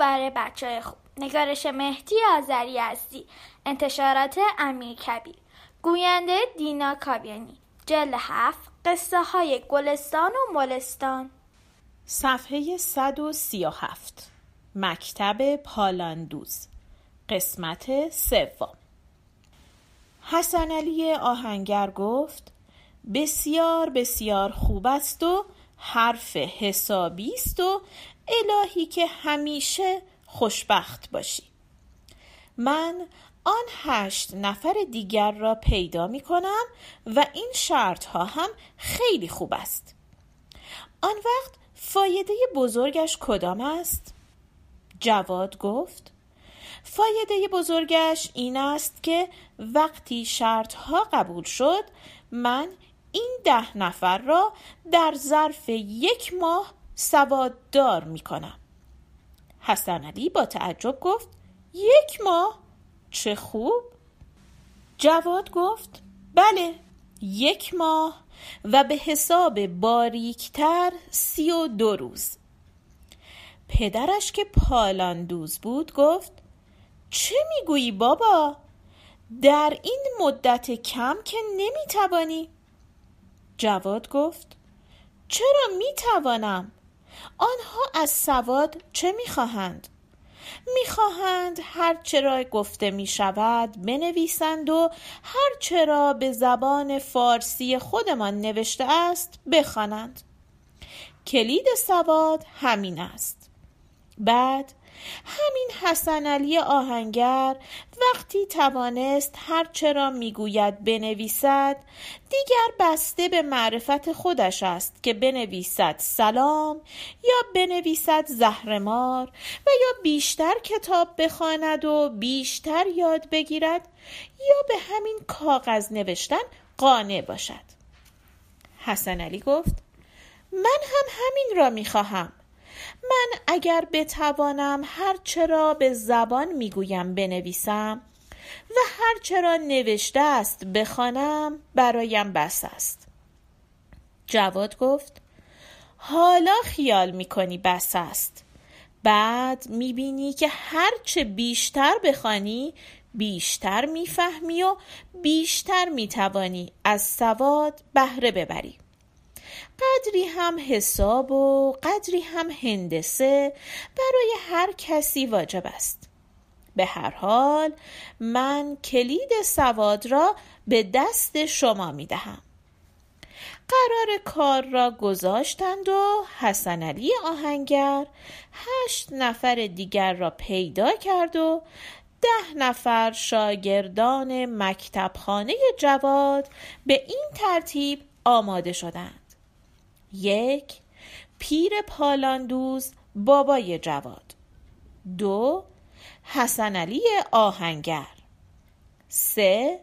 برای بچه های خوب. نگارش مهدی آذری هستی. انتشارات امیر کبیر. گوینده دینا کابیانی. جل هفت قصه های گلستان و ملستان صفحه 137 مکتب پالاندوز. قسمت سوم. حسن علی آهنگر گفت بسیار بسیار خوب است و حرف حسابی است و الهی که همیشه خوشبخت باشی من آن هشت نفر دیگر را پیدا می کنم و این شرط ها هم خیلی خوب است آن وقت فایده بزرگش کدام است؟ جواد گفت فایده بزرگش این است که وقتی شرط ها قبول شد من این ده نفر را در ظرف یک ماه سواددار می کنم حسن علی با تعجب گفت یک ماه؟ چه خوب؟ جواد گفت بله یک ماه و به حساب باریکتر سی و دو روز. پدرش که پالاندوز بود گفت چه می‌گویی بابا؟ در این مدت کم که نمی‌توانی. جواد گفت چرا می‌توانم؟ آنها از سواد چه می‌خواهند؟ می‌خواهند هر چرا گفته می شود بنویسند و هر چرا به زبان فارسی خودمان نوشته است بخوانند. کلید سواد همین است. بعد همین حسن علی آهنگر وقتی توانست هرچه را می‌گوید بنویسد دیگر بسته به معرفت خودش است که بنویسد سلام یا بنویسد زهرمار و یا بیشتر کتاب بخواند و بیشتر یاد بگیرد یا به همین کاغذ نوشتن قانع باشد. حسن علی گفت من هم همین را می‌خواهم. من اگر بتوانم هر چرا به زبان می‌گویم بنویسم و هر چرا نوشته است بخوانم برایم بس است. جواد گفت حالا خیال می‌کنی بس است. بعد می‌بینی که هرچه بیشتر بخوانی بیشتر می‌فهمی و بیشتر می‌توانی از سواد بهره ببری. قدری هم حساب و قدری هم هندسه برای هر کسی واجب است. به هر حال من کلید سواد را به دست شما می دهم. قرار کار را گذاشتند و حسن علی آهنگر هشت نفر دیگر را پیدا کرد و ده نفر شاگردان مکتبخانه جواد به این ترتیب آماده شدند. یک پیر پالاندوز بابای جواد. دو حسن علی آهنگر. سه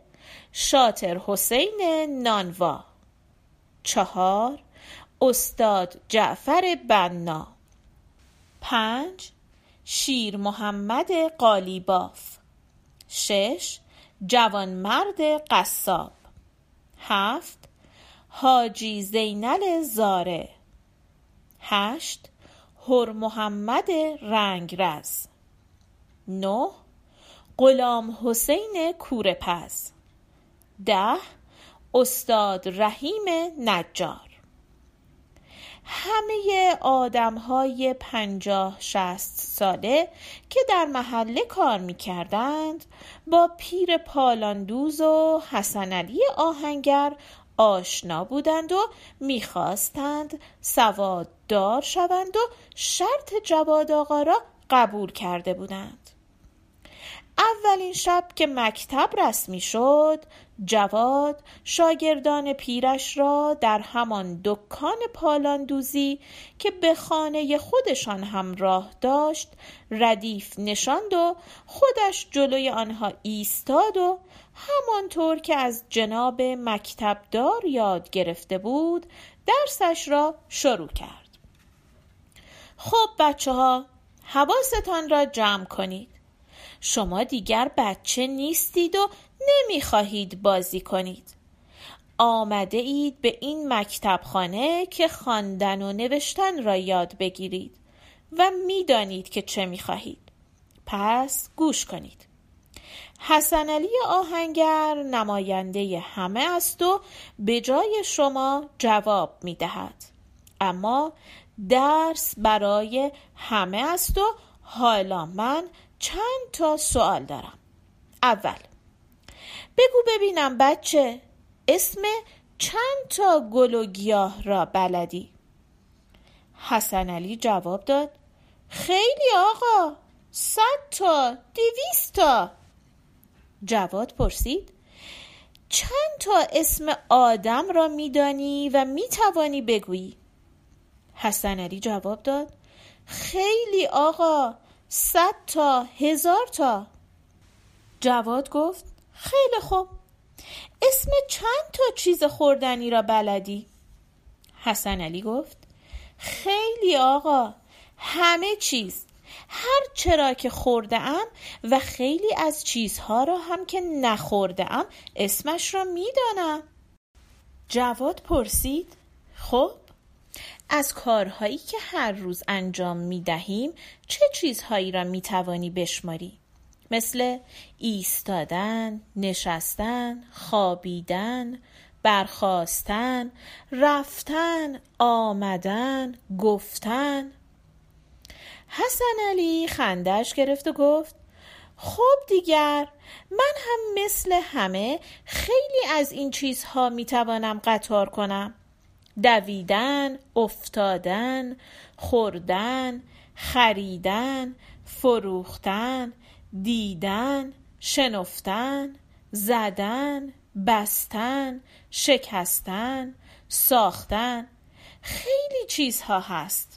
شاطر حسین نانوا. چهار استاد جعفر بنا. پنج شیر محمد قالیباف. شش جوانمرد قصاب. هفت حاجی زینل زاره. هشت. هر محمد رنگرز. نه. غلام حسین کورپز. ده. استاد رحیم نجار. همه آدم های پنجاه شست ساله که در محله کار می کردند با پیر پالاندوز و حسن علی آهنگر آشنا بودند و می‌خواستند سواددار شوند و شرط جواد آقا را قبول کرده بودند. اولین شب که مکتب رسمی شد جواد شاگردان پیرش را در همان دکان پالاندوزی که به خانه خودشان هم راه داشت ردیف نشاند و خودش جلوی آنها ایستاد و همانطور که از جناب مکتبدار یاد گرفته بود درسش را شروع کرد. خب بچه ها حواستان را جمع کنید. شما دیگر بچه نیستید و نمی‌خواهید بازی کنید. آمده اید به این مکتبخانه که خواندن و نوشتن را یاد بگیرید و می‌دانید که چه می‌خواهید. پس گوش کنید. حسن علی آهنگر نماینده همه است و به جای شما جواب می دهد. اما درس برای همه است و حالا من چند تا سوال دارم اول بگو ببینم بچه اسم چند تا گل و گیاه را بلدی؟ حسن علی جواب داد خیلی آقا صد تا دویست تا جواد پرسید چند تا اسم آدم را میدانی و می‌توانی بگویی؟ حسن علی جواب داد خیلی آقا صد تا هزار تا. جواد گفت خیلی خوب اسم چند تا چیز خوردنی را بلدی؟ حسن علی گفت خیلی آقا همه چیز. هر چرا که خورده ام و خیلی از چیزها را هم که نخورده ام اسمش را می‌دانم جواد پرسید خب از کارهایی که هر روز انجام می دهیم چه چیزهایی را می توانی بشماری؟ مثل ایستادن، نشستن، خوابیدن، برخواستن، رفتن، آمدن، گفتن حسن علی خندش گرفت و گفت خب دیگر من هم مثل همه خیلی از این چیزها می‌توانم قطار کنم. دویدن، افتادن، خوردن، خریدن، فروختن، دیدن، شنفتن، زدن، بستن، شکستن، ساختن خیلی چیزها هست.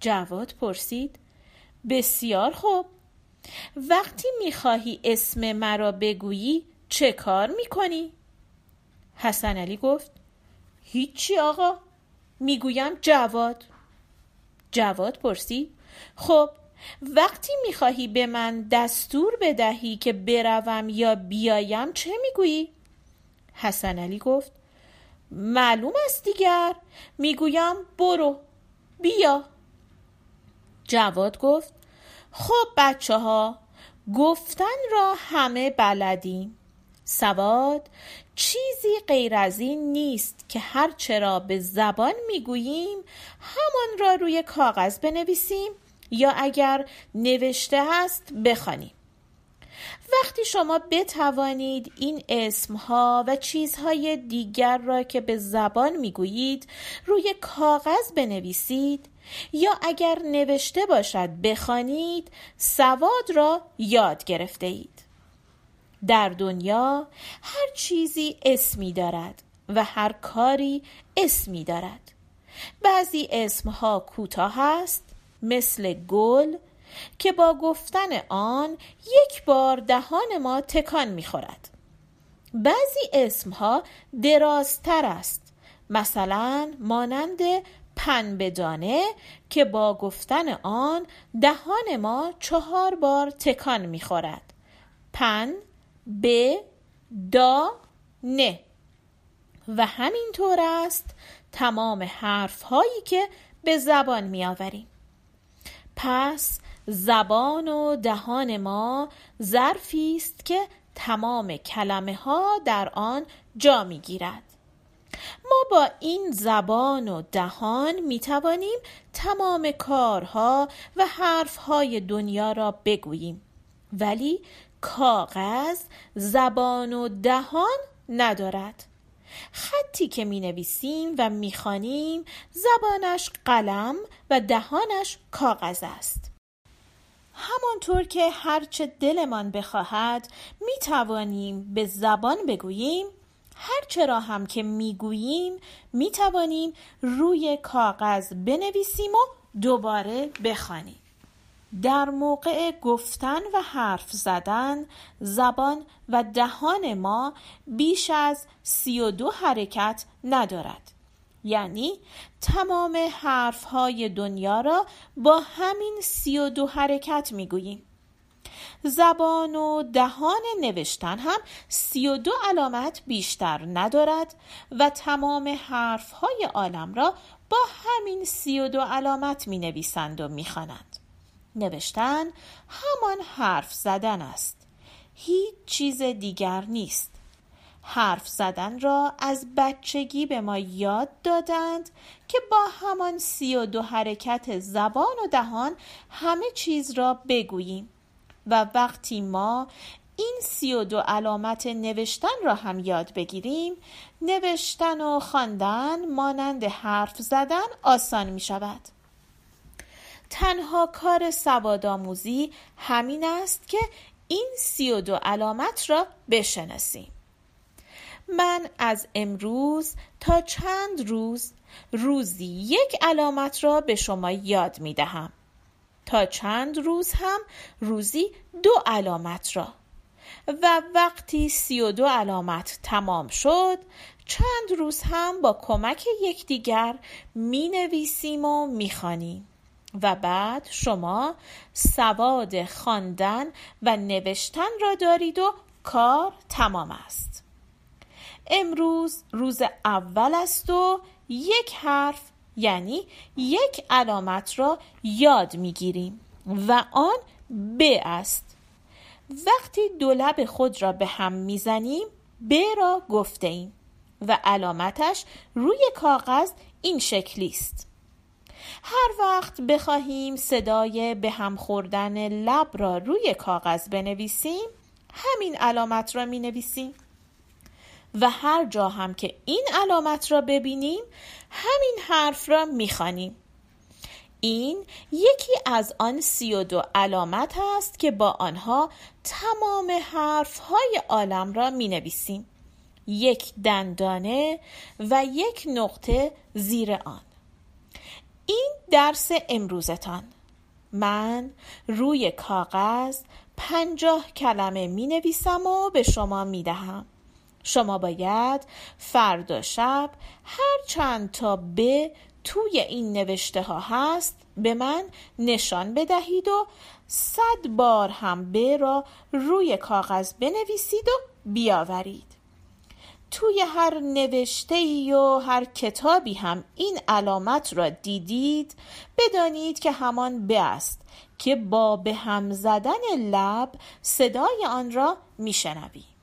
جواد پرسید بسیار خوب وقتی می‌خواهی اسم مرا بگویی چه کار می‌کنی؟ حسن علی گفت هیچی آقا می‌گویم جواد جواد پرسید خب وقتی می‌خواهی به من دستور بدهی که بروم یا بیایم چه می‌گویی؟ حسن علی گفت معلوم است دیگر می‌گویم برو بیا جواد گفت خب بچه ها گفتن را همه بلدیم. سواد چیزی غیر از این نیست که هر چرا به زبان می‌گوییم همان را روی کاغذ بنویسیم یا اگر نوشته است بخوانیم. وقتی شما بتوانید این اسمها و چیزهای دیگر را که به زبان می‌گویید روی کاغذ بنویسید یا اگر نوشته باشد بخوانید سواد را یاد گرفته اید. در دنیا هر چیزی اسمی دارد و هر کاری اسمی دارد. بعضی اسمها کوتاه است مثل گل که با گفتن آن یک بار دهان ما تکان می‌خورد. بعضی اسمها درازتر است. مثلا مانند پنبدانه که با گفتن آن دهان ما چهار بار تکان می‌خورد. پن ب دا نه و همینطور است تمام حرف هایی که به زبان می آوریم پس زبان و دهان ما ظرفی است که تمام کلمه ها در آن جا می گیرد ما با این زبان و دهان می توانیم تمام کارها و حرفهای دنیا را بگوییم. ولی کاغذ زبان و دهان ندارد. خطی که می نویسیم و می خانیم زبانش قلم و دهانش کاغذ است. همانطور که هرچه دلمان بخواهد می توانیم به زبان بگوییم. هرچه را هم که می‌گوییم می توانیم روی کاغذ بنویسیم و دوباره بخوانیم. در موقع گفتن و حرف زدن زبان و دهان ما بیش از سی و دو حرکت ندارد. یعنی تمام حرف های دنیا را با همین سی و دو حرکت می‌گوییم زبان و دهان نوشتن هم سی و دو علامت بیشتر ندارد و تمام حرف های عالم را با همین سی و دو علامت می نویسند و می خوانند. نوشتن همان حرف زدن است. هیچ چیز دیگر نیست. حرف زدن را از بچگی به ما یاد دادند که با همان سی و دو حرکت زبان و دهان همه چیز را بگوییم و وقتی ما این سی و دو علامت نوشتن را هم یاد بگیریم نوشتن و خواندن مانند حرف زدن آسان می شود. تنها کار سوادآموزی همین است که این سی و دو علامت را بشناسیم. من از امروز تا چند روز روزی یک علامت را به شما یاد می دهم تا چند روز هم روزی دو علامت را. و وقتی سی و دو علامت تمام شد چند روز هم با کمک یکدیگر می نویسیم و می خانیم. و بعد شما سواد خواندن و نوشتن را دارید و کار تمام است. امروز روز اول است و یک حرف یعنی یک علامت را یاد می‌گیریم و آن ب است. وقتی دو لب خود را به هم می‌زنیم ب را گفته ایم و علامتش روی کاغذ این شکلی است. هر وقت بخواهیم صدای به هم خوردن لب را روی کاغذ بنویسیم همین علامت را می نویسیم و هر جا هم که این علامت را ببینیم همین حرف را می خانیم. این یکی از آن سی و دو علامت است که با آنها تمام حرف های عالم را می نویسیم. یک دندانه و یک نقطه زیر آن این درس امروزتان من روی کاغذ پنجاه کلمه می نویسم و به شما می دهم شما باید فردا شب هر چند تا به توی این نوشته ها هست به من نشان بدهید و صد بار هم به را روی کاغذ بنویسید و بیاورید. توی هر نوشته ای و هر کتابی هم این علامت را دیدید بدانید که همان به است که با به هم زدن لب صدای آن را میشنوید.